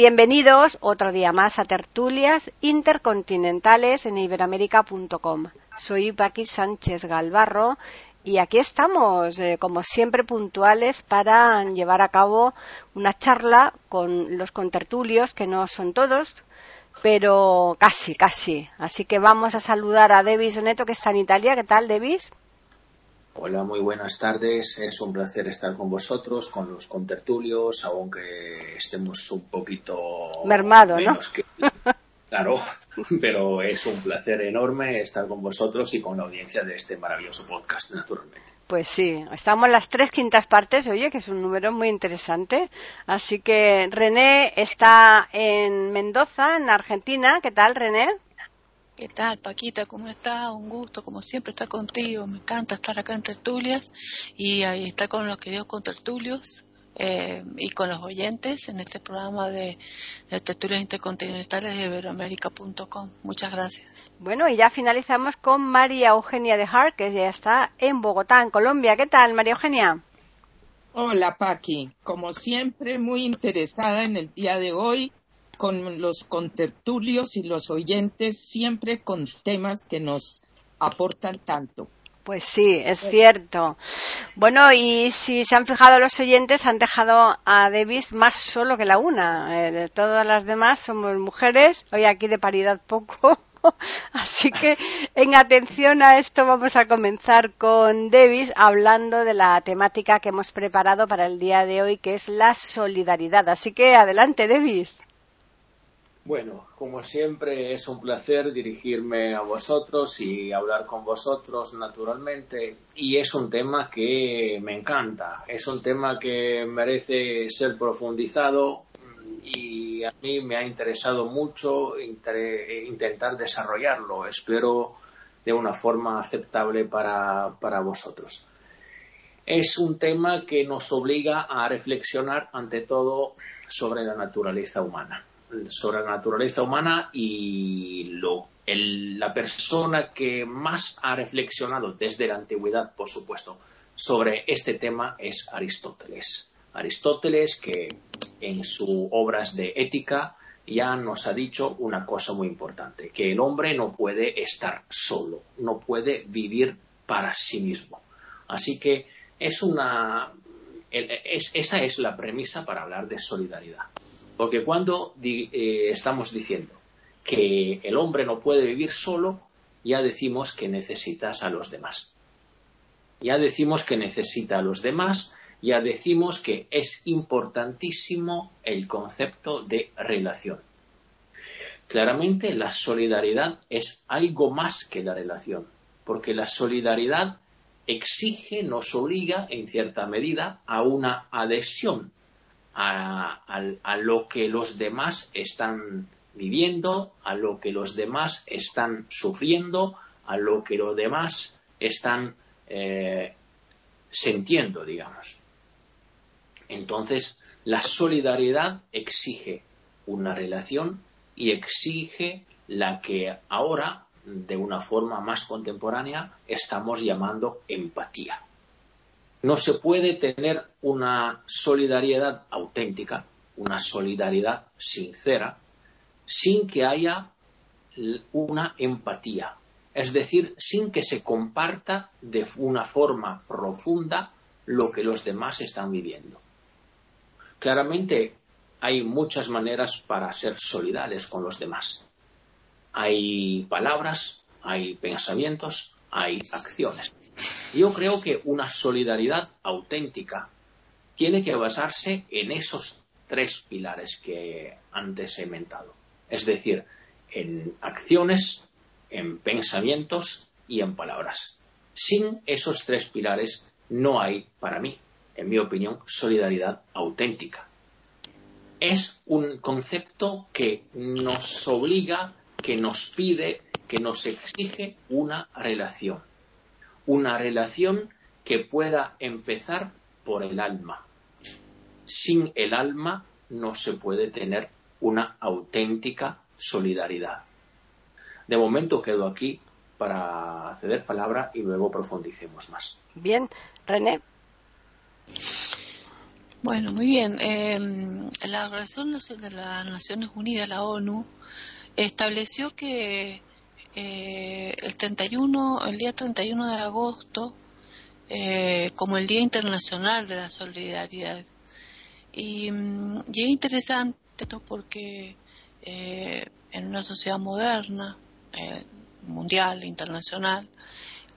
Bienvenidos otro día más a tertulias intercontinentales en iberoamérica.com. Soy Paqui Sánchez Galvarro y aquí estamos, eh, como siempre, puntuales para llevar a cabo una charla con los contertulios, que no son todos, pero casi, casi. Así que vamos a saludar a Devis Neto, que está en Italia. ¿Qué tal, Devis? Hola, muy buenas tardes. Es un placer estar con vosotros, con los contertulios, aunque estemos un poquito mermado, ¿no? claro, pero es un placer enorme estar con vosotros y con la audiencia de este maravilloso podcast, naturalmente. Pues sí, estamos en las tres quintas partes, oye, que es un número muy interesante. Así que René está en Mendoza, en Argentina. ¿Qué tal, René? ¿Qué tal, Paquita? ¿Cómo estás? Un gusto, como siempre, estar contigo. Me encanta estar acá en Tertulias y ahí estar con los queridos contertulios eh, y con los oyentes en este programa de, Tertulias Intercontinentales de Iberoamérica.com. Muchas gracias. Bueno, y ya finalizamos con María Eugenia de Hart, que ya está en Bogotá, en Colombia. ¿Qué tal, María Eugenia? Hola, Paqui. Como siempre, muy interesada en el día de hoy con los contertulios y los oyentes, siempre con temas que nos aportan tanto. Pues sí, es cierto. Bueno, y si se han fijado los oyentes, han dejado a Davis más solo que la una. Eh, de todas las demás somos mujeres. Hoy aquí de paridad poco. Así que en atención a esto vamos a comenzar con Davis hablando de la temática que hemos preparado para el día de hoy, que es la solidaridad. Así que adelante, Davis. Bueno, como siempre es un placer dirigirme a vosotros y hablar con vosotros naturalmente. Y es un tema que me encanta, es un tema que merece ser profundizado y a mí me ha interesado mucho intentar desarrollarlo, espero de una forma aceptable para, para vosotros. Es un tema que nos obliga a reflexionar ante todo sobre la naturaleza humana sobre la naturaleza humana y lo, la persona que más ha reflexionado desde la antigüedad, por supuesto, sobre este tema es Aristóteles. Aristóteles que en sus obras de ética ya nos ha dicho una cosa muy importante, que el hombre no puede estar solo, no puede vivir para sí mismo. Así que es una, esa es la premisa para hablar de solidaridad. Porque cuando eh, estamos diciendo que el hombre no puede vivir solo, ya decimos que necesitas a los demás. Ya decimos que necesita a los demás, ya decimos que es importantísimo el concepto de relación. Claramente la solidaridad es algo más que la relación, porque la solidaridad exige, nos obliga en cierta medida a una adhesión a, lo que los demás están viviendo, a lo que los demás están sufriendo, a lo que los demás están eh, sintiendo, digamos. Entonces, la solidaridad exige una relación y exige la que ahora, de una forma más contemporánea, estamos llamando empatía. No se puede tener una solidaridad auténtica, una solidaridad sincera, sin que haya una empatía, es decir, sin que se comparta de una forma profunda lo que los demás están viviendo. Claramente hay muchas maneras para ser solidarios con los demás. Hay palabras, hay pensamientos, hay acciones. Yo creo que una solidaridad auténtica tiene que basarse en esos tres pilares que antes he mentado. Es decir, en acciones, en pensamientos y en palabras. Sin esos tres pilares no hay, para mí, en mi opinión, solidaridad auténtica. Es un concepto que nos obliga que nos pide, que nos exige una relación. Una relación que pueda empezar por el alma. Sin el alma no se puede tener una auténtica solidaridad. De momento quedo aquí para ceder palabra y luego profundicemos más. Bien, René. Bueno, muy bien. Em, la Organización de las Naciones Unidas, la ONU, estableció que eh, el 31, el día 31 de agosto, eh, como el Día Internacional de la Solidaridad. Y, mm, es interesante porque eh, en una sociedad moderna, eh, mundial, internacional,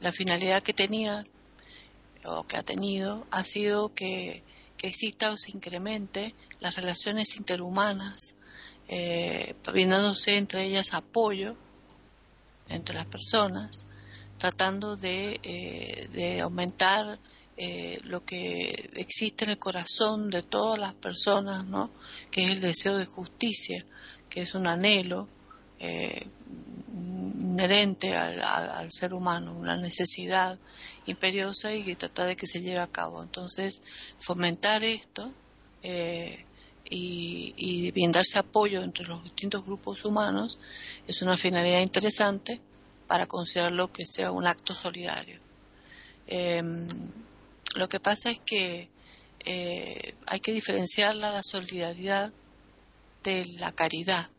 la finalidad que tenía o que ha tenido ha sido que, exista o se incremente las relaciones interhumanas, eh, brindándose entre ellas apoyo entre las personas, tratando de, de aumentar eh, lo que existe en el corazón de todas las personas, ¿no? que es el deseo de justicia, que es un anhelo eh, inherente al, ser humano, una necesidad imperiosa y que trata de que se lleve a cabo. Entonces, fomentar esto eh, y, y, brindarse apoyo entre los distintos grupos humanos es una finalidad interesante para considerarlo que sea un acto solidario. Lo que pasa es que eh, hay que diferenciar la solidaridad de la caridad,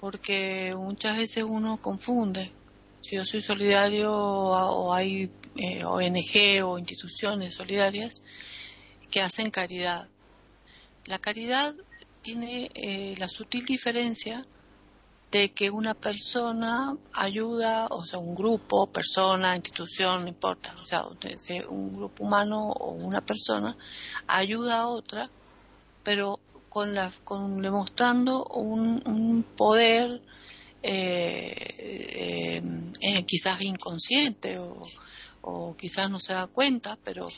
porque muchas veces uno confunde si yo soy solidario o hay eh, ONG o instituciones solidarias que hacen caridad. La caridad tiene eh, la sutil diferencia de que una persona ayuda, o sea, un grupo, persona, institución, no importa, o sea, un grupo humano o una persona ayuda a otra, pero con la, con demostrando un, poder eh, eh, quizás inconsciente o, o, quizás no se da cuenta, pero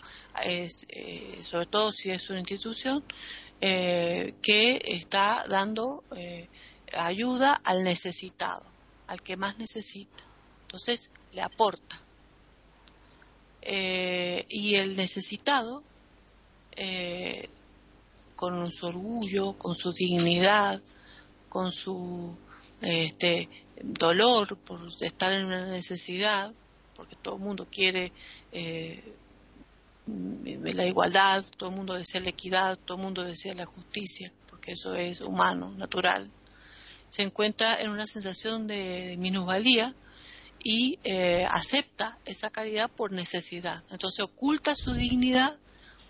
es, eh, sobre todo si es una institución que está dando ayuda al necesitado, al que más necesita. Entonces le aporta. Eh, y el necesitado, eh, con su orgullo, con su dignidad, con su este, dolor por estar en una necesidad, porque todo el mundo quiere eh, la igualdad, todo el mundo desea la equidad, todo el mundo desea la justicia, porque eso es humano, natural se encuentra en una sensación de minusvalía y eh, acepta esa caridad por necesidad. Entonces oculta su dignidad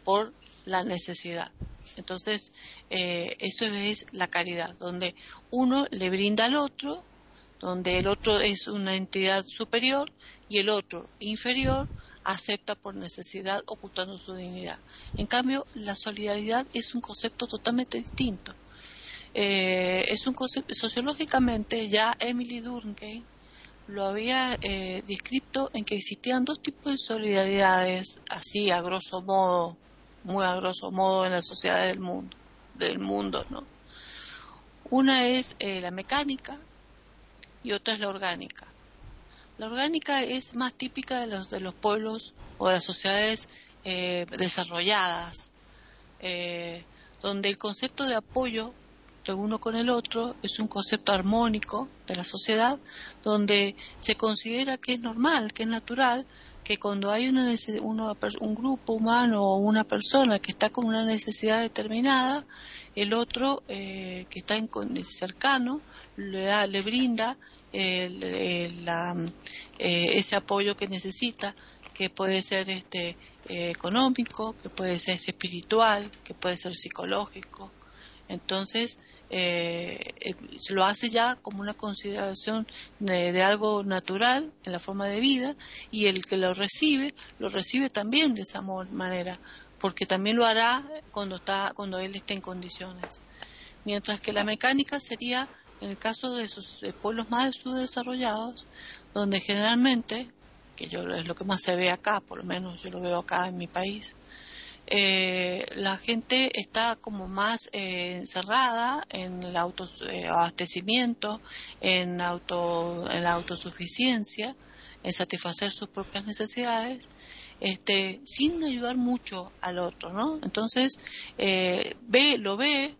por la necesidad. Entonces, eh, eso es la caridad, donde uno le brinda al otro, donde el otro es una entidad superior y el otro inferior acepta por necesidad ocultando su dignidad. En cambio, la solidaridad es un concepto totalmente distinto. Eh, es un concepto, sociológicamente ya Emily Durkheim lo había eh, descrito en que existían dos tipos de solidaridades, así a grosso modo, muy a grosso modo en la sociedad del mundo, del mundo, ¿no? Una es eh, la mecánica y otra es la orgánica. La orgánica es más típica de los de los pueblos o de las sociedades desarrolladas, donde el concepto de apoyo uno con el otro es un concepto armónico de la sociedad donde se considera que es normal, que es natural, que cuando hay una un grupo humano o una persona que está con una necesidad determinada, el otro eh, que está en, cercano le, da, le brinda eh, ese apoyo que necesita, que puede ser este eh, económico, que puede ser espiritual, que puede ser psicológico. Entonces, eh, eh, lo hace ya como una consideración de, algo natural en la forma de vida y el que lo recibe lo recibe también de esa manera porque también lo hará cuando está cuando él esté en condiciones mientras que la mecánica sería en el caso de esos pueblos más subdesarrollados donde generalmente que yo es lo que más se ve acá por lo menos yo lo veo acá en mi país eh, la gente está como más eh, encerrada en el autoabastecimiento, en, auto, en la autosuficiencia, en satisfacer sus propias necesidades, este, sin ayudar mucho al otro, ¿no? Entonces, eh, ve, lo ve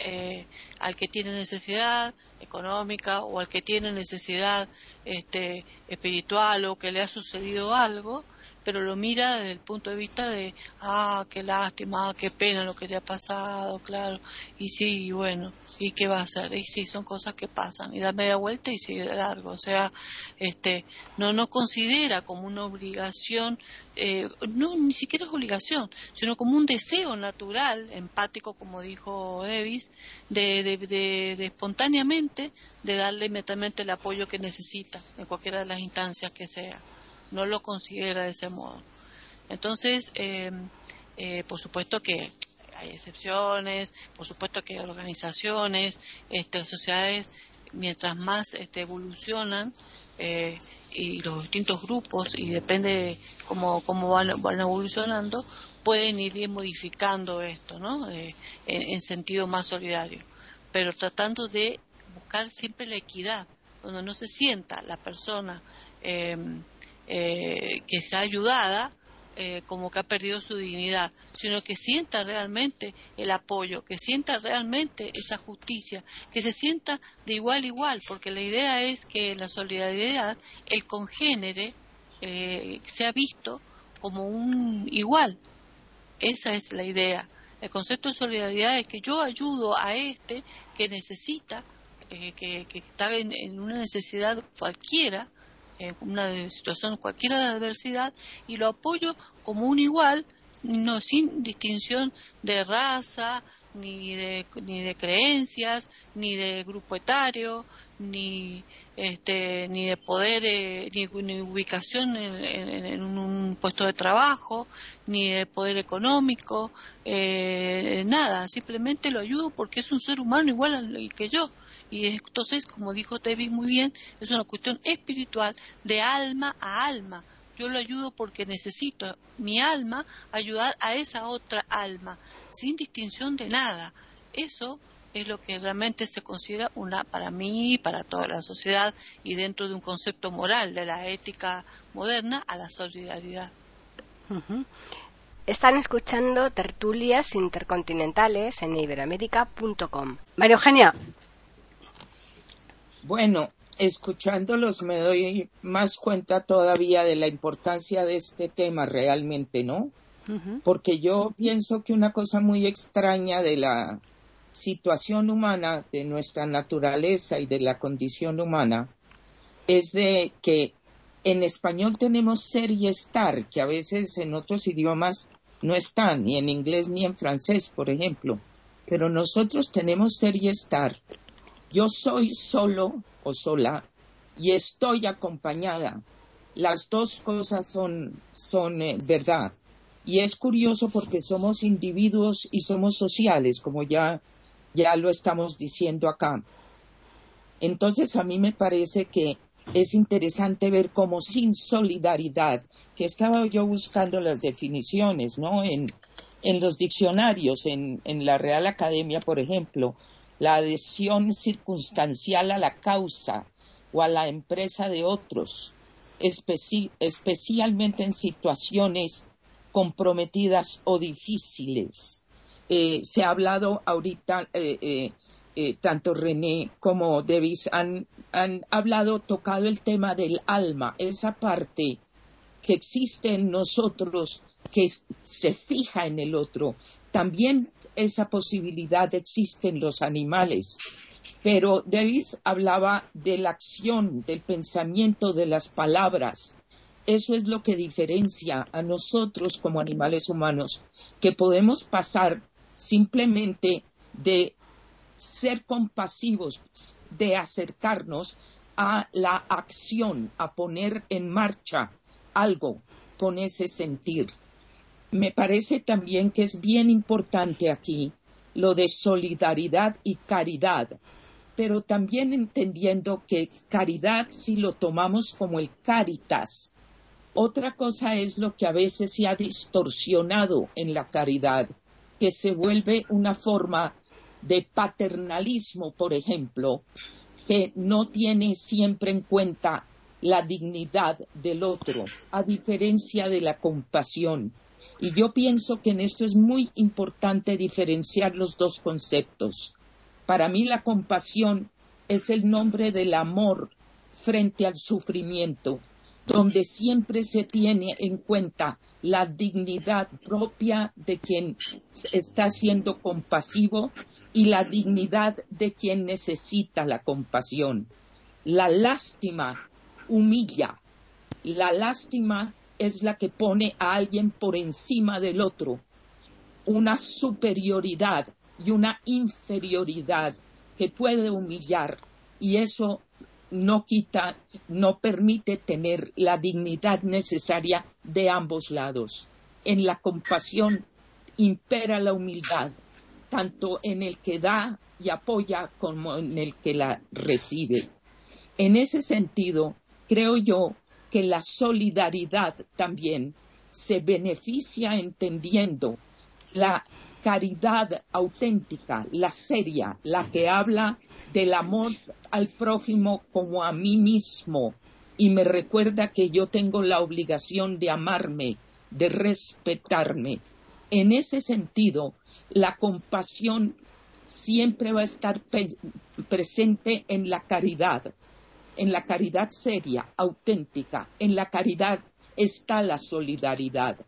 eh, al que tiene necesidad económica o al que tiene necesidad este, espiritual o que le ha sucedido algo, pero lo mira desde el punto de vista de, ah, qué lástima, qué pena lo que te ha pasado, claro, y sí, bueno, ¿y qué va a hacer? Y sí, son cosas que pasan, y da media vuelta y sigue largo, o sea, este, no, no considera como una obligación, eh, no, ni siquiera es obligación, sino como un deseo natural, empático, como dijo Davis, de, de, de, de espontáneamente, de darle inmediatamente el apoyo que necesita, en cualquiera de las instancias que sea no lo considera de ese modo. Entonces, eh, eh, por supuesto que hay excepciones, por supuesto que hay organizaciones, este, sociedades, mientras más este, evolucionan, eh, y los distintos grupos, y depende de cómo, van, evolucionando, pueden ir modificando esto, ¿no? en, en, sentido más solidario, pero tratando de buscar siempre la equidad, donde no se sienta la persona eh, eh, que está ayudada eh, como que ha perdido su dignidad, sino que sienta realmente el apoyo, que sienta realmente esa justicia, que se sienta de igual a igual, porque la idea es que la solidaridad, el congénere, eh, sea visto como un igual. Esa es la idea. El concepto de solidaridad es que yo ayudo a este que necesita, eh, que, está en una necesidad cualquiera, en una situación cualquiera de adversidad y lo apoyo como un igual, no sin distinción de raza, ni de, ni de creencias, ni de grupo etario, ni este, ni de poder, eh, ni, ni, ubicación en, en, en, un puesto de trabajo, ni de poder económico, eh, nada, simplemente lo ayudo porque es un ser humano igual al que yo y entonces, como dijo David muy bien, es una cuestión espiritual de alma a alma. Yo lo ayudo porque necesito mi alma ayudar a esa otra alma, sin distinción de nada. Eso es lo que realmente se considera una para mí, para toda la sociedad y dentro de un concepto moral de la ética moderna a la solidaridad. Están escuchando tertulias intercontinentales en iberoamérica.com. María Eugenia. Bueno, escuchándolos me doy más cuenta todavía de la importancia de este tema realmente, ¿no? Uh -huh. Porque yo pienso que una cosa muy extraña de la situación humana, de nuestra naturaleza y de la condición humana, es de que en español tenemos ser y estar, que a veces en otros idiomas no están, ni en inglés ni en francés, por ejemplo. Pero nosotros tenemos ser y estar. Yo soy solo o sola y estoy acompañada. Las dos cosas son, son eh, verdad. Y es curioso porque somos individuos y somos sociales, como ya, ya lo estamos diciendo acá. Entonces a mí me parece que es interesante ver cómo sin solidaridad, que estaba yo buscando las definiciones, ¿no? En, en los diccionarios, en, en la Real Academia, por ejemplo, la adhesión circunstancial a la causa o a la empresa de otros, especi especialmente en situaciones comprometidas o difíciles. Eh, se ha hablado ahorita, eh, eh tanto René como Davis han, han hablado, tocado el tema del alma, esa parte que existe en nosotros que se fija en el otro. También esa posibilidad existe en los animales. Pero Davis hablaba de la acción, del pensamiento, de las palabras. Eso es lo que diferencia a nosotros como animales humanos, que podemos pasar simplemente de ser compasivos, de acercarnos a la acción, a poner en marcha algo con ese sentir me parece también que es bien importante aquí lo de solidaridad y caridad, pero también entendiendo que caridad, si lo tomamos como el caritas, Otra cosa es lo que a veces se ha distorsionado en la caridad, que se vuelve una forma de paternalismo, por ejemplo, que no tiene siempre en cuenta la dignidad del otro, a diferencia de la compasión. Y yo pienso que en esto es muy importante diferenciar los dos conceptos. Para mí la compasión es el nombre del amor frente al sufrimiento, donde siempre se tiene en cuenta la dignidad propia de quien está siendo compasivo y la dignidad de quien necesita la compasión. La lástima humilla, la lástima es la que pone a alguien por encima del otro, una superioridad y una inferioridad que puede humillar y eso no quita, no permite tener la dignidad necesaria de ambos lados. En la compasión impera la humildad, tanto en el que da y apoya como en el que la recibe. En ese sentido, creo yo que la solidaridad también se beneficia entendiendo la caridad auténtica, la seria, la que habla del amor al prójimo como a mí mismo y me recuerda que yo tengo la obligación de amarme, de respetarme. En ese sentido, la compasión siempre va a estar presente en la caridad, en la caridad seria, auténtica, en la caridad está la solidaridad.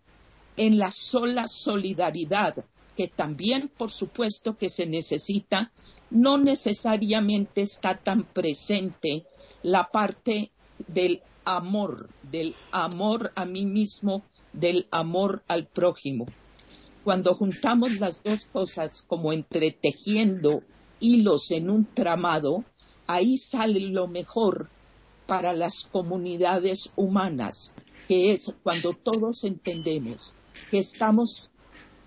En la sola solidaridad, que también por supuesto que se necesita, no necesariamente está tan presente la parte del amor, del amor a mí mismo, del amor al prójimo. Cuando juntamos las dos cosas como entretejiendo hilos en un tramado, ahí sale lo mejor para las comunidades humanas, que es cuando todos entendemos que estamos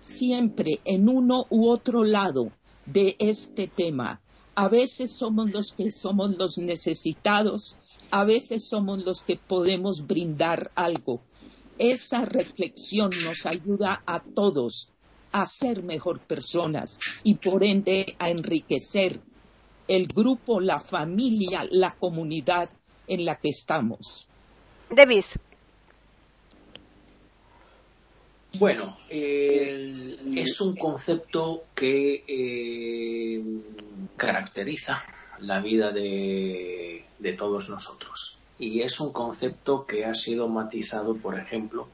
siempre en uno u otro lado de este tema. A veces somos los que somos los necesitados, a veces somos los que podemos brindar algo. Esa reflexión nos ayuda a todos a ser mejor personas y por ende a enriquecer el grupo, la familia, la comunidad en la que estamos. Davis. Bueno, es un concepto que eh, caracteriza la vida de, de, todos nosotros. Y es un concepto que ha sido matizado, por ejemplo,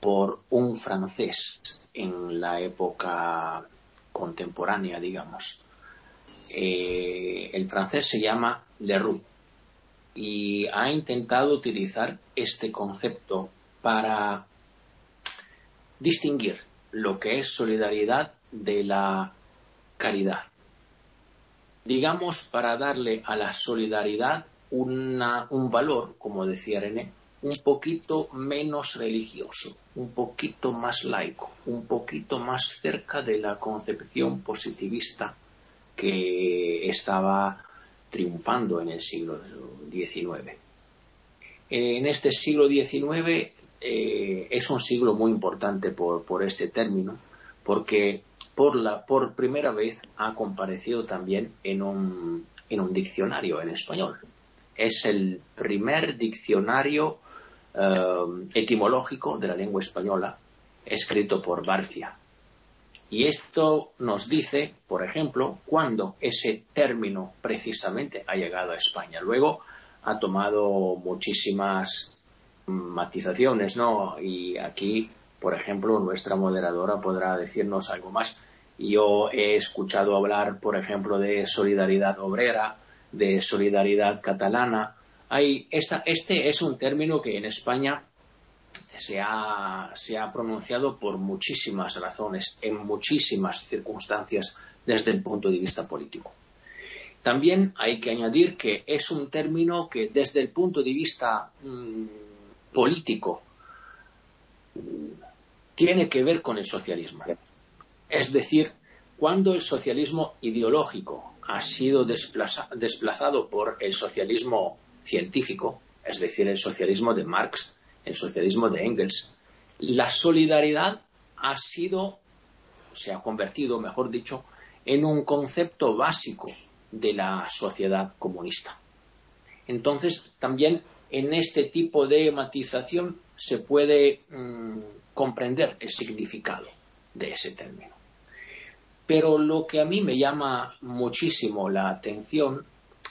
por un francés en la época contemporánea, digamos. Eh, el francés se llama Leroux y ha intentado utilizar este concepto para distinguir lo que es solidaridad de la caridad. Digamos, para darle a la solidaridad un valor, como decía René, un poquito menos religioso, un poquito más laico, un poquito más cerca de la concepción positivista que estaba triunfando en el siglo XIX. En este siglo XIX eh, es un siglo muy importante por, este término, porque por, la, por primera vez ha comparecido también en un, en un diccionario en español. Es el primer diccionario eh, etimológico de la lengua española escrito por Barcia. Y esto nos dice, por ejemplo, cuándo ese término precisamente ha llegado a España. Luego ha tomado muchísimas matizaciones, ¿no? Y aquí, por ejemplo, nuestra moderadora podrá decirnos algo más. Yo he escuchado hablar, por ejemplo, de solidaridad obrera, de solidaridad catalana. Hay esta, este es un término que en España se ha, se ha pronunciado por muchísimas razones, en muchísimas circunstancias desde el punto de vista político. También hay que añadir que es un término que desde el punto de vista mm, político tiene que ver con el socialismo. Es decir, cuando el socialismo ideológico ha sido desplazado por el socialismo científico, es decir, el socialismo de Marx el socialismo de Engels. La solidaridad ha sido, se ha convertido, mejor dicho, en un concepto básico de la sociedad comunista. Entonces, también en este tipo de matización se puede mm, comprender el significado de ese término. Pero lo que a mí me llama muchísimo la atención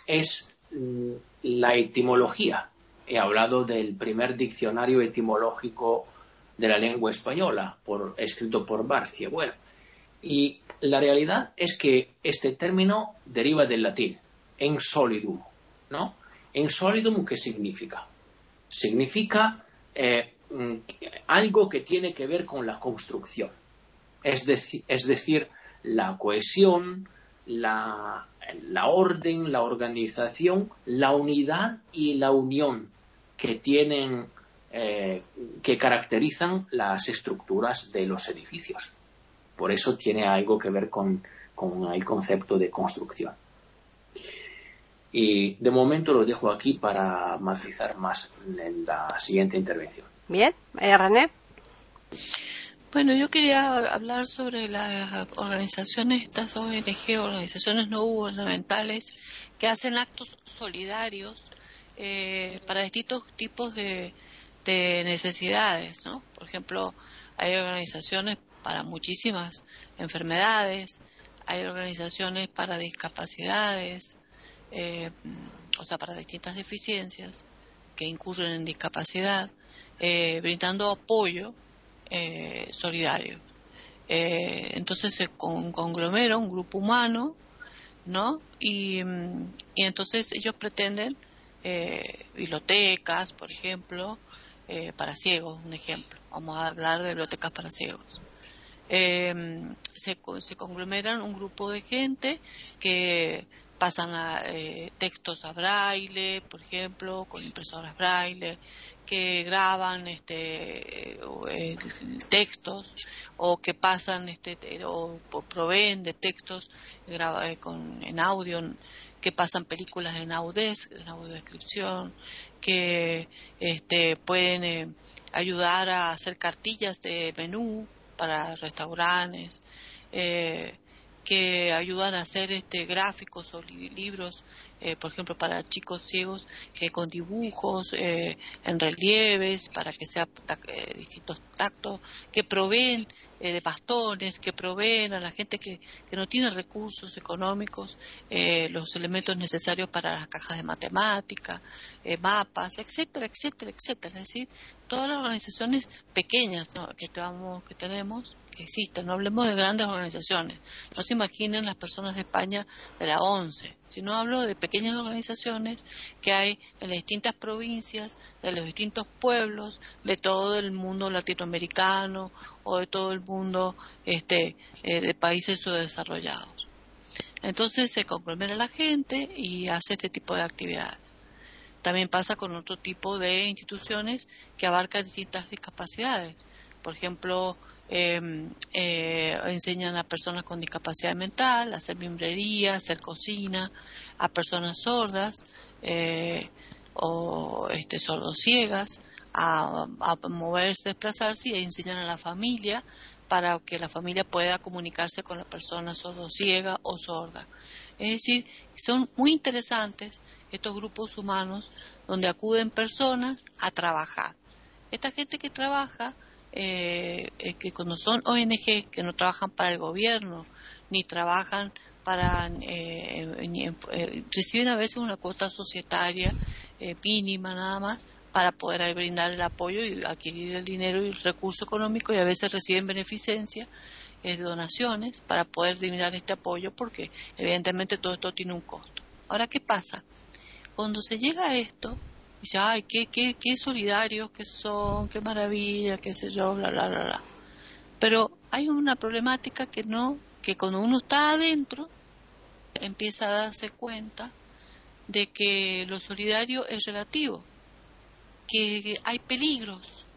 es mm, la etimología. He hablado del primer diccionario etimológico de la lengua española, escrito por Barcia. Bueno, y la realidad es que este término deriva del latín, en solidum, ¿no? En solidum, ¿qué significa? Significa eh, mm, algo que tiene que ver con la construcción. Es, es decir, la cohesión, la, orden, la organización, la unidad y la unión que tienen, eh, que caracterizan las estructuras de los edificios. Por eso tiene algo que ver con, el concepto de construcción. Y de momento lo dejo aquí para matizar más en la siguiente intervención. Bien, eh, René. Bueno, yo quería hablar sobre las organizaciones, estas ONG, organizaciones no gubernamentales, que hacen actos solidarios eh, para distintos tipos de, de necesidades, ¿no? Por ejemplo, hay organizaciones para muchísimas enfermedades, hay organizaciones para discapacidades, eh, o sea, para distintas deficiencias que incurren en discapacidad, eh, brindando apoyo eh, solidario. entonces se conglomera un grupo humano, ¿no? Y, y entonces ellos pretenden bibliotecas, por ejemplo, para ciegos, un ejemplo. Vamos a hablar de bibliotecas para ciegos eh, se, se, conglomeran un grupo de gente que pasan eh, textos a braille, por ejemplo, con impresoras braille, que graban este eh, textos o que pasan este o proveen de textos graba, con, en audio que pasan películas en audez, en audiodescripción, que este, pueden eh, ayudar a hacer cartillas de menú para restaurantes, eh, que ayudan a hacer este gráficos o libros, eh, por ejemplo, para chicos ciegos, que con dibujos eh, en relieves, para que sea distintos tactos, que proveen de bastones, que proveen a la gente que, que no tiene recursos económicos los elementos necesarios para las cajas de matemática, mapas, etcétera, etcétera, etcétera. Es decir, todas las organizaciones pequeñas que, que tenemos, que existen, no hablemos de grandes organizaciones, no se imaginen las personas de España de la ONCE, sino hablo de pequeñas organizaciones que hay en las distintas provincias, de los distintos pueblos, de todo el mundo latinoamericano o de todo el mundo este, eh, de países subdesarrollados. Entonces se conglomera la gente y hace este tipo de actividades. También pasa con otro tipo de instituciones que abarcan distintas discapacidades. Por ejemplo, em, eh, enseñan a personas con discapacidad mental a hacer mimbrería, a hacer cocina, a personas sordas eh, o este, sordociegas a, a moverse, desplazarse y enseñan a la familia para que la familia pueda comunicarse con la persona sordociega o sorda. Es decir, son muy interesantes estos grupos humanos donde acuden personas a trabajar. Esta gente que trabaja, eh, eh, que cuando son ONG, que no trabajan para el gobierno, ni trabajan para, eh, reciben a veces una cuota societaria mínima nada más para poder brindar el apoyo y adquirir el dinero y el recurso económico y a veces reciben beneficencia donaciones para poder brindar este apoyo porque evidentemente todo esto tiene un costo. Ahora, ¿qué pasa? cuando se llega a esto, dice, ay, qué, qué, qué solidarios que son, qué maravilla, qué sé yo, bla, bla, bla, bla. Pero hay una problemática que no, que cuando uno está adentro, empieza a darse cuenta de que lo solidario es relativo, que hay peligros.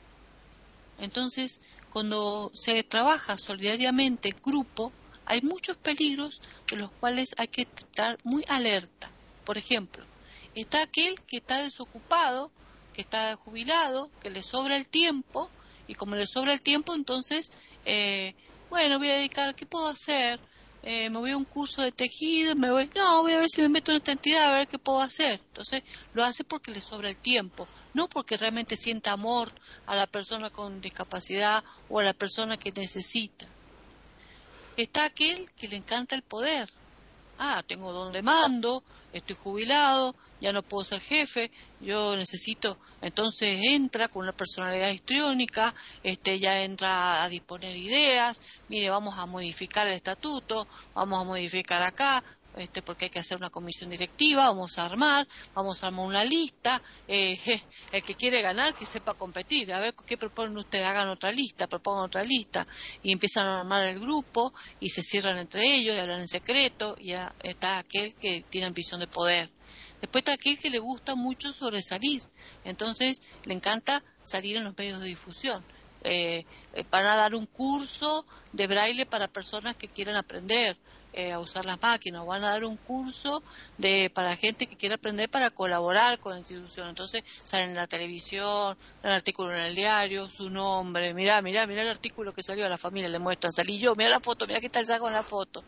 Entonces, cuando se trabaja solidariamente en grupo, hay muchos peligros de los cuales hay que estar muy alerta. Por ejemplo, está aquel que está desocupado que está jubilado, que le sobra el tiempo, y como le sobra el tiempo, entonces, eh, bueno, voy a dedicar, ¿qué puedo hacer? Eh, me voy a un curso de tejido, me voy, no, voy a ver si me meto en esta entidad, a ver qué puedo hacer. Entonces, lo hace porque le sobra el tiempo, no porque realmente sienta amor a la persona con discapacidad o a la persona que necesita. Está aquel que le encanta el poder, ah, tengo donde mando, estoy jubilado, ya no puedo ser jefe, yo necesito, entonces entra con una personalidad histriónica, este, ya entra a disponer ideas, mire, vamos a modificar el estatuto, vamos a modificar acá, este, porque hay que hacer una comisión directiva, vamos a armar, vamos a armar una lista, eh, el que quiere ganar que sepa competir, a ver qué proponen ustedes, hagan otra lista, propongan otra lista, y empiezan a armar el grupo, y se cierran entre ellos, y hablan en secreto, y ya está aquel que tiene ambición de poder. Después está aquel que le gusta mucho sobresalir, entonces le encanta salir en los medios de difusión. Eh, eh para dar un curso de braille para personas que quieran aprender, eh, a usar las máquinas, van a dar un curso de para gente que quiere aprender para colaborar con la institución. Entonces salen en la televisión, el artículo en el diario, su nombre, mira, mira, mira el artículo que salió a la familia, le muestran, salí yo, mira la foto, mira qué tal saco en la foto.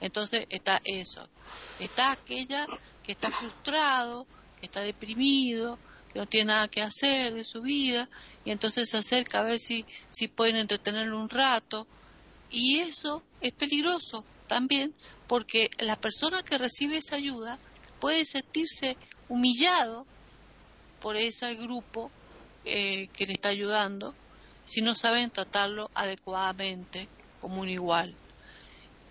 Entonces está eso. Está aquella que está frustrado, que está deprimido, que no tiene nada que hacer de su vida y entonces se acerca a ver si, si pueden entretenerlo un rato y eso es peligroso también porque la persona que recibe esa ayuda puede sentirse humillado por ese grupo eh, que le está ayudando si no saben tratarlo adecuadamente como un igual.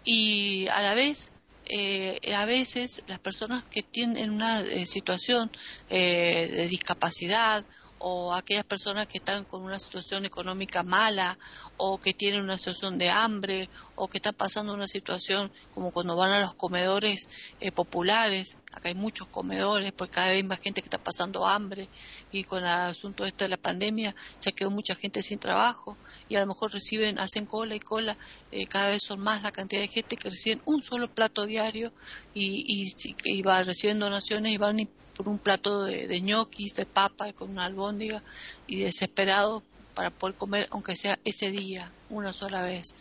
Y a la vez, eh, a veces las personas que tienen una eh, situación de discapacidad o aquellas personas que están con una situación económica mala o que tienen una situación de hambre o que están pasando una situación como cuando van a los comedores eh, populares, acá hay muchos comedores porque cada vez hay más gente que está pasando hambre y con el asunto este de la pandemia se quedado mucha gente sin trabajo y a lo mejor reciben, hacen cola y cola, eh, cada vez son más la cantidad de gente que reciben un solo plato diario y, y, y va reciben donaciones y van por un plato de, de ñoquis, de papa, con una albóndiga y desesperado para poder comer, aunque sea ese día, una sola vez.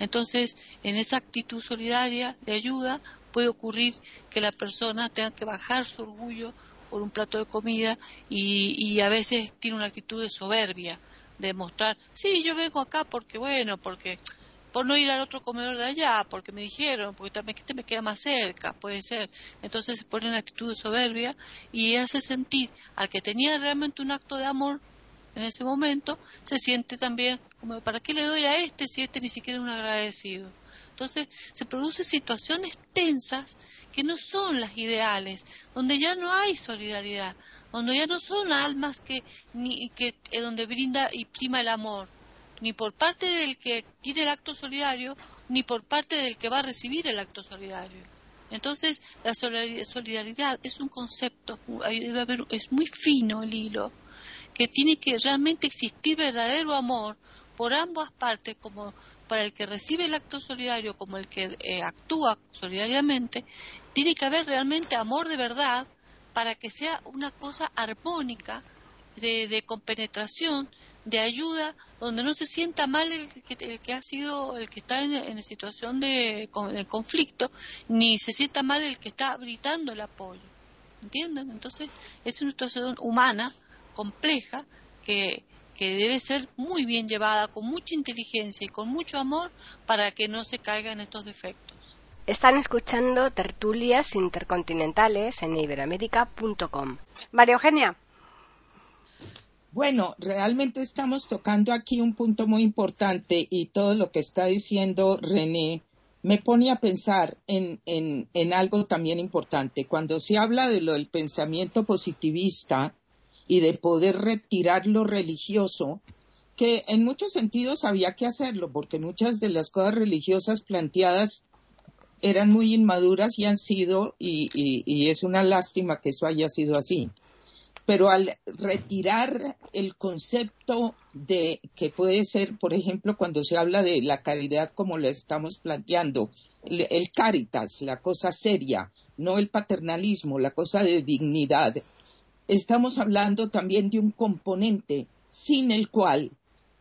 Entonces, en esa actitud solidaria de ayuda, puede ocurrir que la persona tenga que bajar su orgullo por un plato de comida y, y a veces tiene una actitud de soberbia, de mostrar, sí, yo vengo acá porque, bueno, porque por no ir al otro comedor de allá, porque me dijeron, porque también este me queda más cerca, puede ser. Entonces se pone en actitud de soberbia y hace sentir al que tenía realmente un acto de amor en ese momento, se siente también como, ¿para qué le doy a este si este ni siquiera es un agradecido? Entonces se producen situaciones tensas que no son las ideales, donde ya no hay solidaridad, donde ya no son almas que, ni, que eh, donde brinda y prima el amor ni por parte del que tiene el acto solidario, ni por parte del que va a recibir el acto solidario. Entonces, la solidaridad es un concepto, es muy fino el hilo, que tiene que realmente existir verdadero amor por ambas partes, como para el que recibe el acto solidario como el que eh, actúa solidariamente, tiene que haber realmente amor de verdad para que sea una cosa armónica de, de compenetración de ayuda donde no se sienta mal el que, el que ha sido el que está en, situación de, conflicto ni se sienta mal el que está gritando el apoyo ¿entienden? entonces es una situación humana compleja que, que debe ser muy bien llevada con mucha inteligencia y con mucho amor para que no se caigan estos defectos están escuchando tertulias intercontinentales en iberoamérica.com. María Eugenia. Bueno, realmente estamos tocando aquí un punto muy importante y todo lo que está diciendo René me pone a pensar en, en, algo también importante. Cuando se habla de lo del pensamiento positivista y de poder retirar lo religioso, que en muchos sentidos había que hacerlo, porque muchas de las cosas religiosas planteadas eran muy inmaduras y han sido, y es una lástima que eso haya sido así pero al retirar el concepto de que puede ser, por ejemplo, cuando se habla de la caridad como le estamos planteando, el, caritas, la cosa seria, no el paternalismo, la cosa de dignidad, estamos hablando también de un componente sin el cual,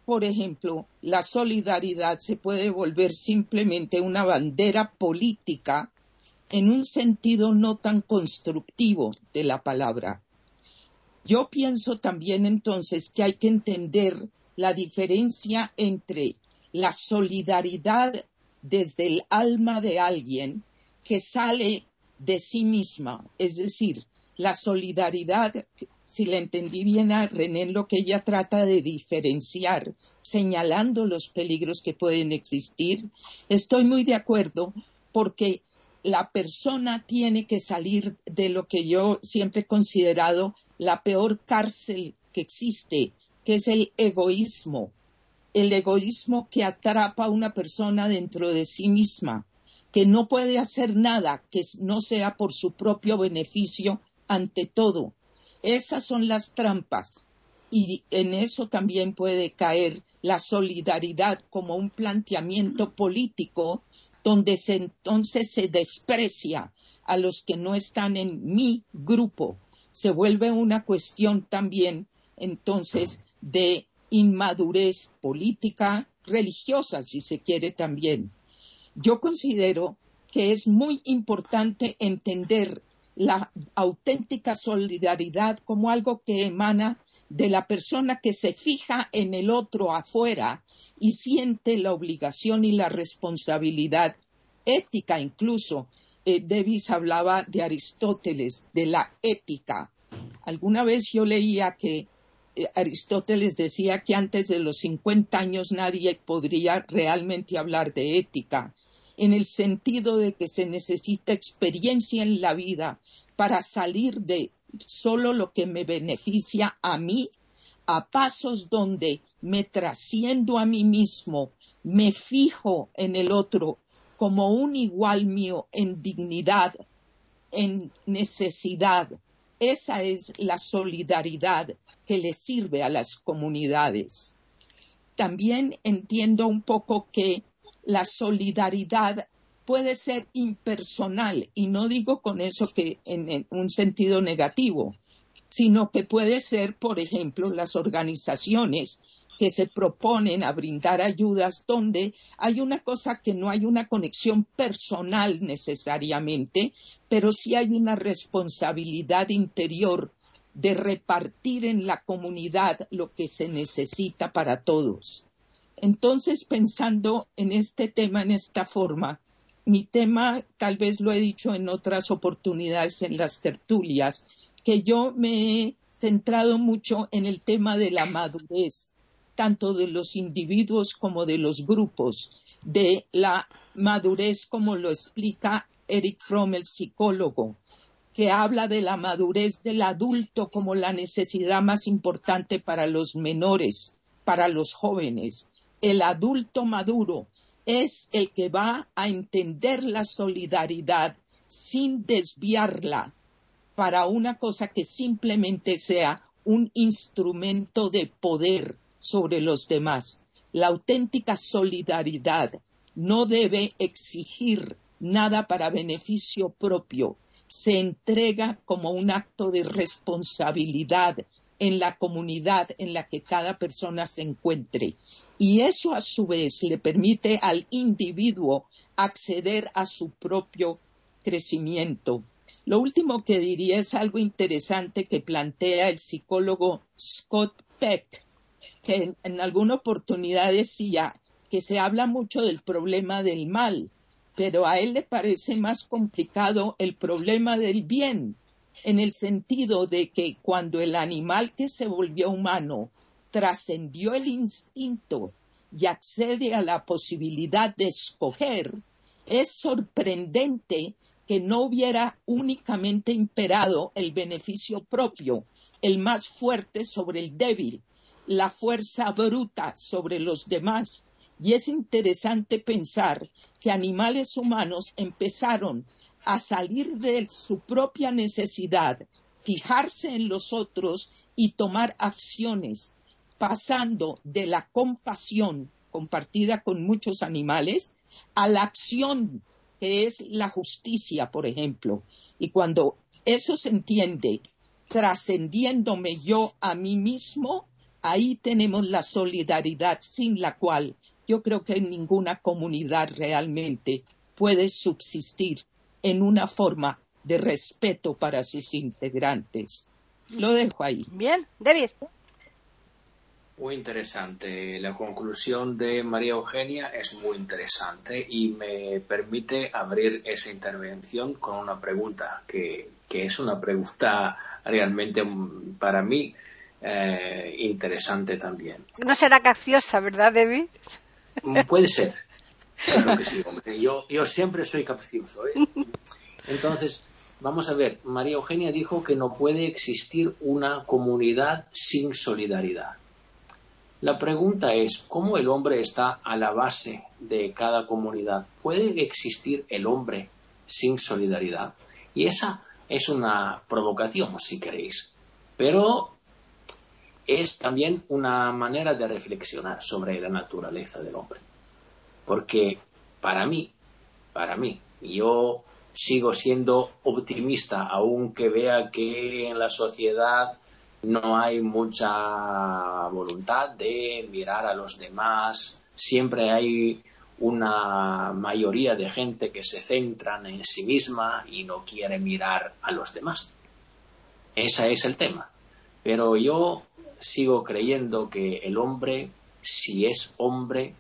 por ejemplo, la solidaridad se puede volver simplemente una bandera política en un sentido no tan constructivo de la palabra. Yo pienso también entonces que hay que entender la diferencia entre la solidaridad desde el alma de alguien que sale de sí misma, es decir, la solidaridad, si la entendí bien a René, lo que ella trata de diferenciar, señalando los peligros que pueden existir, estoy muy de acuerdo porque la persona tiene que salir de lo que yo siempre he considerado la peor cárcel que existe, que es el egoísmo. El egoísmo que atrapa a una persona dentro de sí misma, que no puede hacer nada que no sea por su propio beneficio ante todo. Esas son las trampas. Y en eso también puede caer la solidaridad como un planteamiento político donde se, entonces se desprecia a los que no están en mi grupo. Se vuelve una cuestión también entonces de inmadurez política, religiosa, si se quiere también. Yo considero que es muy importante entender la auténtica solidaridad como algo que emana de la persona que se fija en el otro afuera y siente la obligación y la responsabilidad ética incluso. Eh, Davis hablaba de Aristóteles, de la ética. Alguna vez yo leía que eh, Aristóteles decía que antes de los 50 años nadie podría realmente hablar de ética, en el sentido de que se necesita experiencia en la vida para salir de solo lo que me beneficia a mí a pasos donde me trasciendo a mí mismo, me fijo en el otro como un igual mío en dignidad, en necesidad, esa es la solidaridad que le sirve a las comunidades. También entiendo un poco que la solidaridad puede ser impersonal y no digo con eso que en, un sentido negativo, sino que puede ser, por ejemplo, las organizaciones que se proponen a brindar ayudas donde hay una cosa que no hay una conexión personal necesariamente, pero sí hay una responsabilidad interior de repartir en la comunidad lo que se necesita para todos. Entonces, pensando en este tema en esta forma, mi tema, tal vez lo he dicho en otras oportunidades en las tertulias, que yo me he centrado mucho en el tema de la madurez tanto de los individuos como de los grupos, de la madurez como lo explica Eric Fromm, el psicólogo, que habla de la madurez del adulto como la necesidad más importante para los menores, para los jóvenes. El adulto maduro es el que va a entender la solidaridad sin desviarla para una cosa que simplemente sea un instrumento de poder sobre los demás. La auténtica solidaridad no debe exigir nada para beneficio propio. Se entrega como un acto de responsabilidad en la comunidad en la que cada persona se encuentre. Y eso a su vez le permite al individuo acceder a su propio crecimiento. Lo último que diría es algo interesante que plantea el psicólogo Scott Peck en, alguna oportunidad decía que se habla mucho del problema del mal, pero a él le parece más complicado el problema del bien, en el sentido de que cuando el animal que se volvió humano trascendió el instinto y accede a la posibilidad de escoger, es sorprendente que no hubiera únicamente imperado el beneficio propio, el más fuerte sobre el débil, la fuerza bruta sobre los demás. Y es interesante pensar que animales humanos empezaron a salir de su propia necesidad, fijarse en los otros y tomar acciones, pasando de la compasión compartida con muchos animales a la acción que es la justicia, por ejemplo. Y cuando eso se entiende trascendiéndome yo a mí mismo, ahí tenemos la solidaridad sin la cual yo creo que ninguna comunidad realmente puede subsistir en una forma de respeto para sus integrantes. Lo dejo ahí. Bien, David. Muy interesante. La conclusión de María Eugenia es muy interesante y me permite abrir esa intervención con una pregunta que, es una pregunta realmente mm, para mí eh, interesante también. No será capciosa, ¿verdad, David? Mm, puede ser. Claro que sí, Yo, yo siempre soy capcioso. ¿eh? Entonces, vamos a ver. María Eugenia dijo que no puede existir una comunidad sin solidaridad. La pregunta es, ¿cómo el hombre está a la base de cada comunidad? ¿Puede existir el hombre sin solidaridad? Y esa es una provocación, si queréis. Pero es también una manera de reflexionar sobre la naturaleza del hombre. Porque para mí, para mí, yo sigo siendo optimista, aunque vea que en la sociedad no hay mucha voluntad de mirar a los demás, siempre hay una mayoría de gente que se centra en sí misma y no quiere mirar a los demás. Ese es el tema. Pero yo sigo creyendo que el hombre, si es hombre,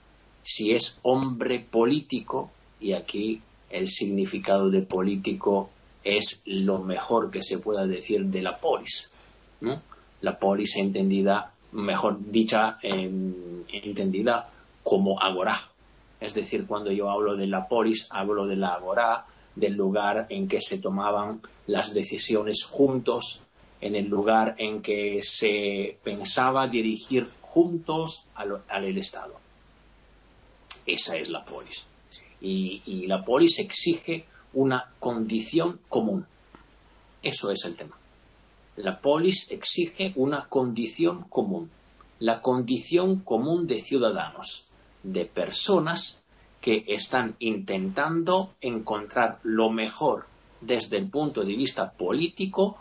si es hombre político, y aquí el significado de político es lo mejor que se pueda decir de la polis, la polis entendida, mejor dicha, entendida como agora. Es decir, cuando yo hablo de la polis, hablo de la agora, del lugar en que se tomaban las decisiones juntos, en el lugar en que se pensaba dirigir juntos al, Estado. Esa es la polis. y la polis exige una condición común. Eso es el tema. La polis exige una condición común, la condición común de ciudadanos, de personas que están intentando encontrar lo mejor desde el punto de vista político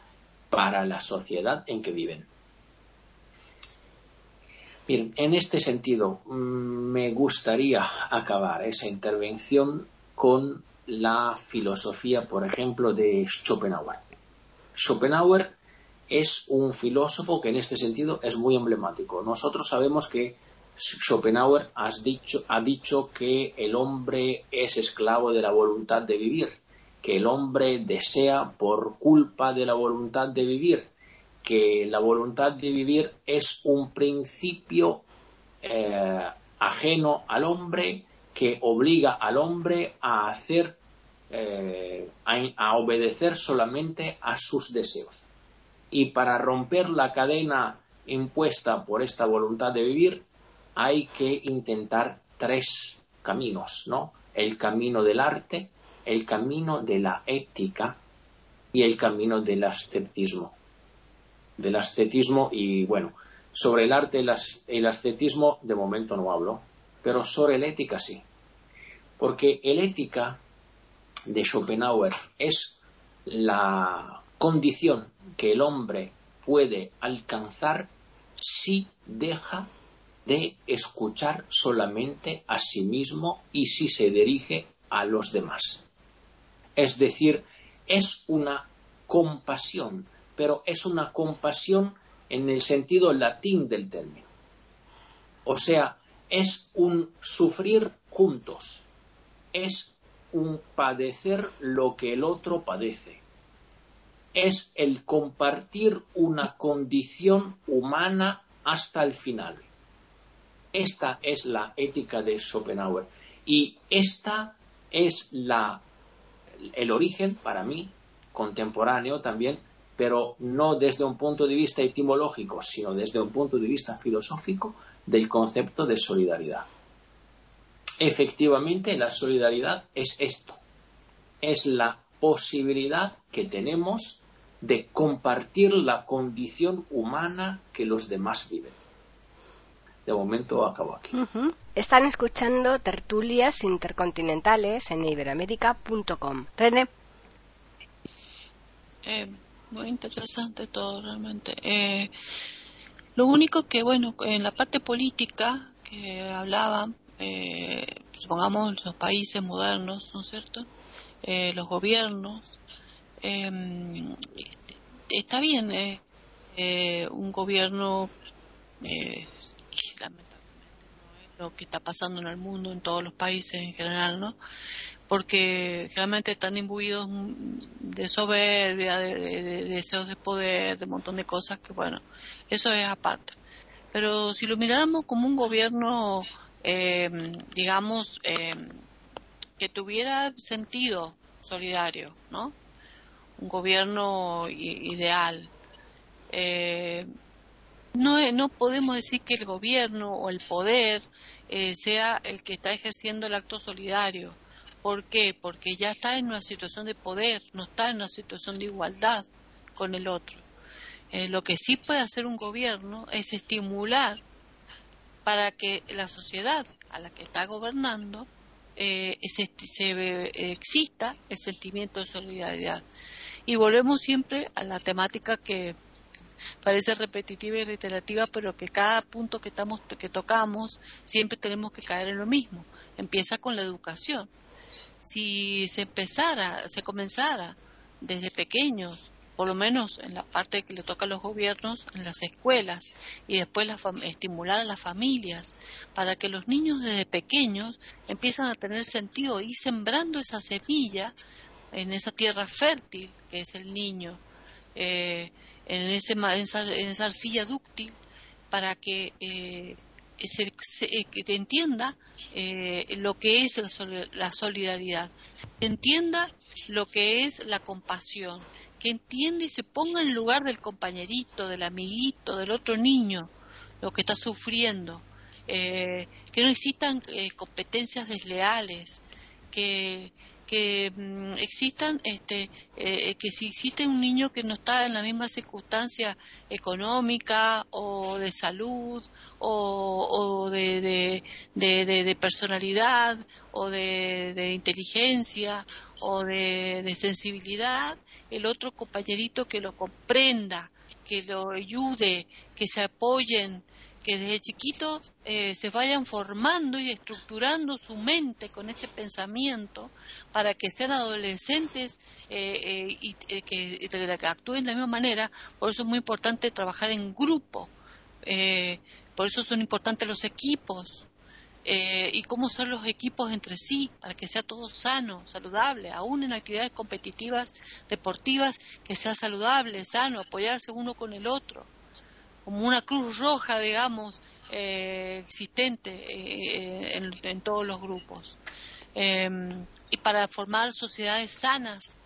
para la sociedad en que viven. Bien, en este sentido, mm, me gustaría acabar esa intervención con la filosofía, por ejemplo, de Schopenhauer. Schopenhauer es un filósofo que en este sentido es muy emblemático. Nosotros sabemos que Schopenhauer ha dicho que el hombre es esclavo de la voluntad de vivir, que el hombre desea por culpa de la voluntad de vivir, que la voluntad de vivir es un principio eh, ajeno al hombre que obliga al hombre a hacer, eh, a obedecer solamente a sus deseos y para romper la cadena impuesta por esta voluntad de vivir hay que intentar tres caminos, ¿no? El camino del arte, el camino de la ética y el camino del ascetismo. Del ascetismo y bueno, sobre el arte el ascetismo de momento no hablo, pero sobre la ética sí. Porque el ética de Schopenhauer es la condición que el hombre puede alcanzar si deja de escuchar solamente a sí mismo y si se dirige a los demás. Es decir, es una compasión, pero es una compasión en el sentido latín del término. O sea, es un sufrir juntos, es un padecer lo que el otro padece, es el compartir una condición humana hasta el final. Esta es la ética de Schopenhauer y esta es la, el origen para mí contemporáneo también, pero no desde un punto de vista etimológico, sino desde un punto de vista filosófico del concepto de solidaridad. Efectivamente, la solidaridad es esto, es la posibilidad que tenemos de compartir la condición humana que los demás viven. De momento acabo aquí. Están escuchando tertulias intercontinentales en iberoamérica.com. René. Eh, muy interesante todo realmente. Eh, lo único que, bueno, en la parte política que hablaban, eh, supongamos los países modernos, ¿no es cierto? Eh, los gobiernos, em, está bien eh, un gobierno que lamentablemente lo que está pasando en el mundo, en todos los países en general, ¿no? porque realmente están imbuidos de soberbia, de, deseos de poder, de un montón de cosas que, bueno, eso es aparte. Pero si lo miráramos como un gobierno, eh, digamos, eh, que tuviera sentido solidario, ¿no? Un gobierno ideal. Eh, no, no podemos decir que el gobierno o el poder sea el que está ejerciendo el acto solidario ¿Por qué? Porque ya está en una situación de poder, no está en una situación de igualdad con el otro. Eh, lo que sí puede hacer un gobierno es estimular para que la sociedad a la que está gobernando eh, se, exista el sentimiento de solidaridad. Y volvemos siempre a la temática que parece repetitiva y reiterativa, pero que cada punto que, estamos, que tocamos siempre tenemos que caer en lo mismo. Empieza con la educación si se empezara, se comenzara desde pequeños, por lo menos en la parte que le toca a los gobiernos, en las escuelas, y después estimular a las familias, para que los niños desde pequeños empiezan a tener sentido, y sembrando esa semilla en esa tierra fértil que es el niño, eh, en, ese, en esa, arcilla dúctil, para que eh, se, que entienda eh, lo que es la solidaridad, que entienda lo que es la compasión, que entienda y se ponga en lugar del compañerito, del amiguito, del otro niño, lo que está sufriendo, eh, que no existan eh, competencias desleales, que, que mm, existan, este, eh, que si existe un niño que no está en la misma circunstancia económica o de salud o, de, de, personalidad o de, inteligencia o de, sensibilidad, el otro compañerito que lo comprenda, que lo ayude, que se apoyen, que desde chiquito eh, se vayan formando y estructurando su mente con este pensamiento para que sean adolescentes eh, eh, y que, que, actúen de la misma manera. Por eso es muy importante trabajar en grupo. por eso son importantes los equipos. y cómo son los equipos entre sí, para que sea todo sano, saludable, aún en actividades competitivas, deportivas, que sea saludable, sano, apoyarse uno con el otro como una cruz roja, digamos, eh, existente eh, en, todos los grupos. Em, y para formar sociedades sanas,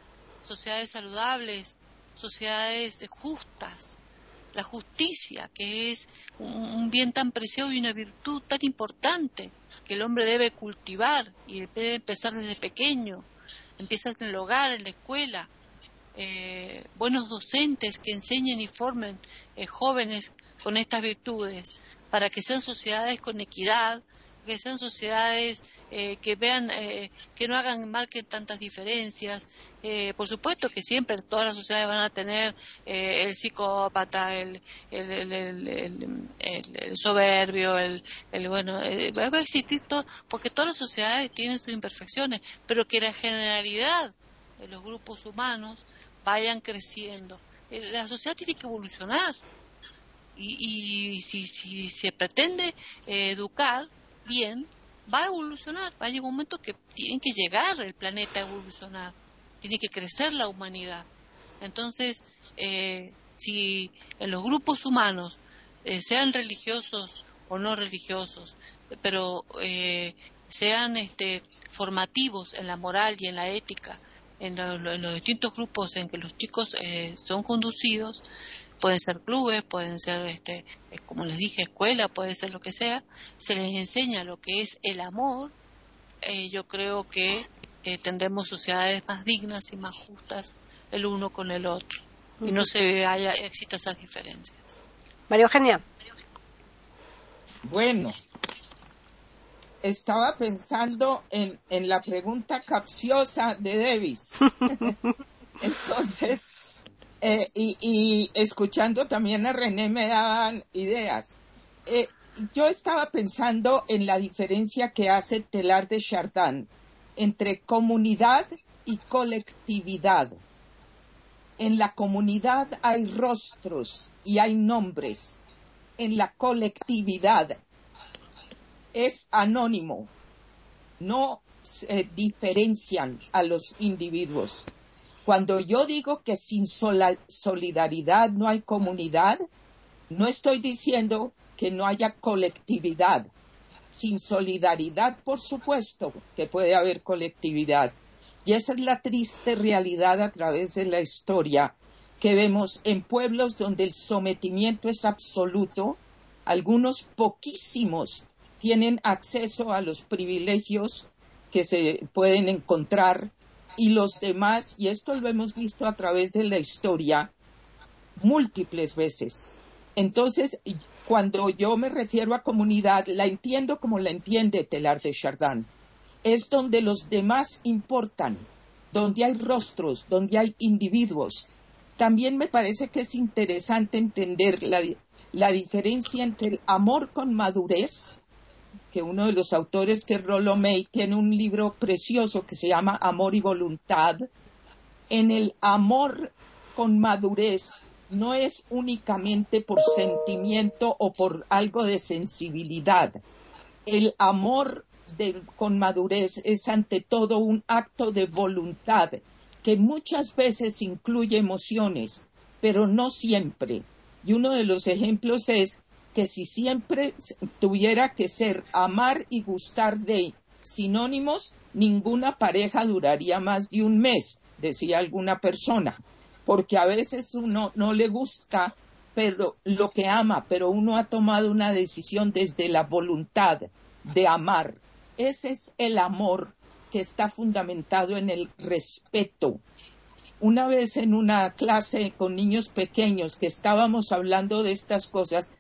sociedades saludables, sociedades justas. La justicia, que es un, bien tan preciado y una virtud tan importante que el hombre debe cultivar y debe empezar desde pequeño. Empieza en el hogar, en la escuela, eh, buenos docentes que enseñen y formen eh, jóvenes con estas virtudes, para que sean sociedades con equidad, que sean sociedades eh, que vean, que no hagan, marquen tantas diferencias. por supuesto que siempre todas las sociedades van a tener el psicópata, el, el, el, soberbio, el, bueno, va a existir todo, porque todas las sociedades tienen sus imperfecciones, pero que la generalidad de los grupos humanos vayan creciendo. Eh, la sociedad tiene que evolucionar y, si, si, se pretende eh, educar bien, va a evolucionar, va a llegar un momento que tiene que llegar el planeta a evolucionar, tiene que crecer la humanidad. Entonces, eh, si en los grupos humanos, sean religiosos o no religiosos, pero sean este, formativos en la moral y en la ética, en, los distintos grupos en que los chicos eh, son conducidos, pueden ser clubes, pueden ser, este, eh, como les dije, escuela, puede ser lo que sea, se les enseña lo que es el amor, eh, yo creo que tendremos sociedades más dignas y más justas el uno con el otro y no se haya exista esas diferencias. María Eugenia. Bueno, estaba pensando en, en la pregunta capciosa de Davis. Entonces, Eh, y, escuchando también a René me daban ideas. Eh, yo estaba pensando en la diferencia que hace Telar de Chardin entre comunidad y colectividad. En la comunidad hay rostros y hay nombres. En la colectividad es anónimo. No se diferencian a los individuos. Cuando yo digo que sin solidaridad no hay comunidad, no estoy diciendo que no haya colectividad. Sin solidaridad, por supuesto, que puede haber colectividad. Y esa es la triste realidad a través de la historia que vemos en pueblos donde el sometimiento es absoluto, algunos poquísimos tienen acceso a los privilegios que se pueden encontrar y los demás, y esto lo hemos visto a través de la historia múltiples veces. Entonces, cuando yo me refiero a comunidad, la entiendo como la entiende Telar de Chardin. Es donde los demás importan, donde hay rostros, donde hay individuos. También me parece que es interesante entender la, la diferencia entre el amor con madurez que uno de los autores, que es Rollo May, tiene un libro precioso que se llama Amor y Voluntad. En el amor con madurez no es únicamente por sentimiento o por algo de sensibilidad. El amor con madurez es ante todo un acto de voluntad que muchas veces incluye emociones, pero no siempre. Y uno de los ejemplos es que si siempre tuviera que ser amar y gustar de sinónimos, ninguna pareja duraría más de un mes, decía alguna persona, porque a veces uno no le gusta pero lo que ama, pero uno ha tomado una decisión desde la voluntad de amar. Ese es el amor que está fundamentado en el respeto. Una vez en una clase con niños pequeños que estábamos hablando de estas cosas,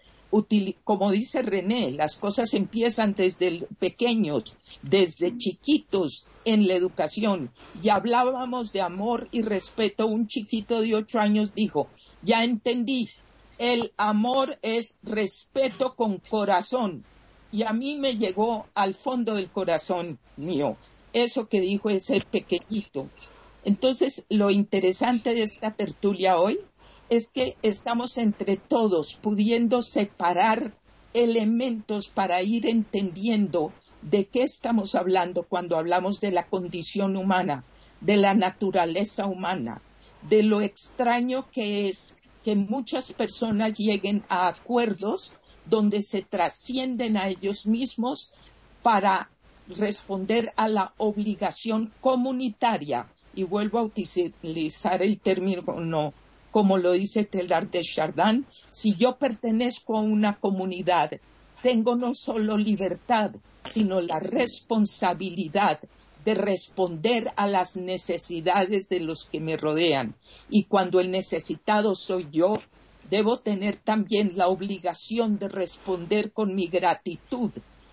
como dice René, las cosas empiezan desde pequeños, desde chiquitos en la educación. Y hablábamos de amor y respeto. Un chiquito de ocho años dijo, ya entendí, el amor es respeto con corazón. Y a mí me llegó al fondo del corazón mío. Eso que dijo ese pequeñito. Entonces, lo interesante de esta tertulia hoy es que estamos entre todos pudiendo separar elementos para ir entendiendo de qué estamos hablando cuando hablamos de la condición humana, de la naturaleza humana, de lo extraño que es que muchas personas lleguen a acuerdos donde se trascienden a ellos mismos para responder a la obligación comunitaria. Y vuelvo a utilizar el término como lo dice Telar de Chardin, si yo pertenezco a una comunidad, tengo no solo libertad, sino la responsabilidad de responder a las necesidades de los que me rodean. Y cuando el necesitado soy yo, debo tener también la obligación de responder con mi gratitud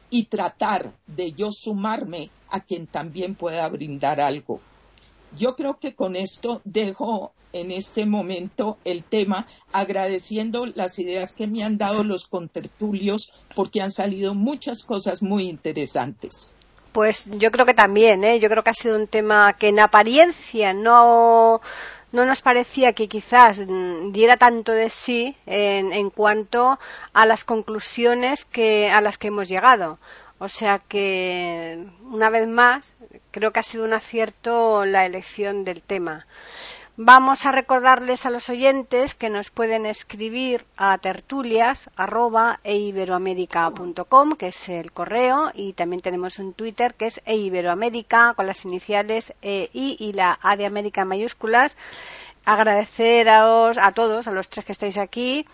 y tratar de yo sumarme a quien también pueda brindar algo. Yo creo que con esto dejo en este momento el tema, agradeciendo las ideas que me han dado los contertulios, porque han salido muchas cosas muy interesantes. Pues yo creo que también, ¿eh? yo creo que ha sido un tema que en apariencia no, no nos parecía que quizás diera tanto de sí en, en cuanto a las conclusiones que, a las que hemos llegado. O sea que, una vez más, creo que ha sido un acierto la elección del tema. Vamos a recordarles a los oyentes que nos pueden escribir a tertulias@eiberoamerica.com, que es el correo, y también tenemos un Twitter que es eiberoamerica con las iniciales e I y la A de América mayúsculas. Agradecer a, a todos, a los tres que estáis aquí,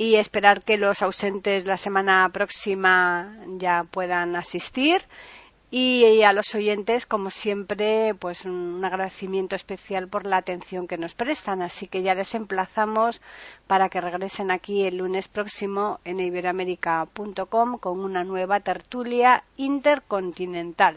y esperar que los ausentes la semana próxima ya puedan asistir y a los oyentes, como siempre, pues un agradecimiento especial por la atención que nos prestan. Así que ya les emplazamos para que regresen aquí el lunes próximo en iberoamérica.com con una nueva tertulia intercontinental.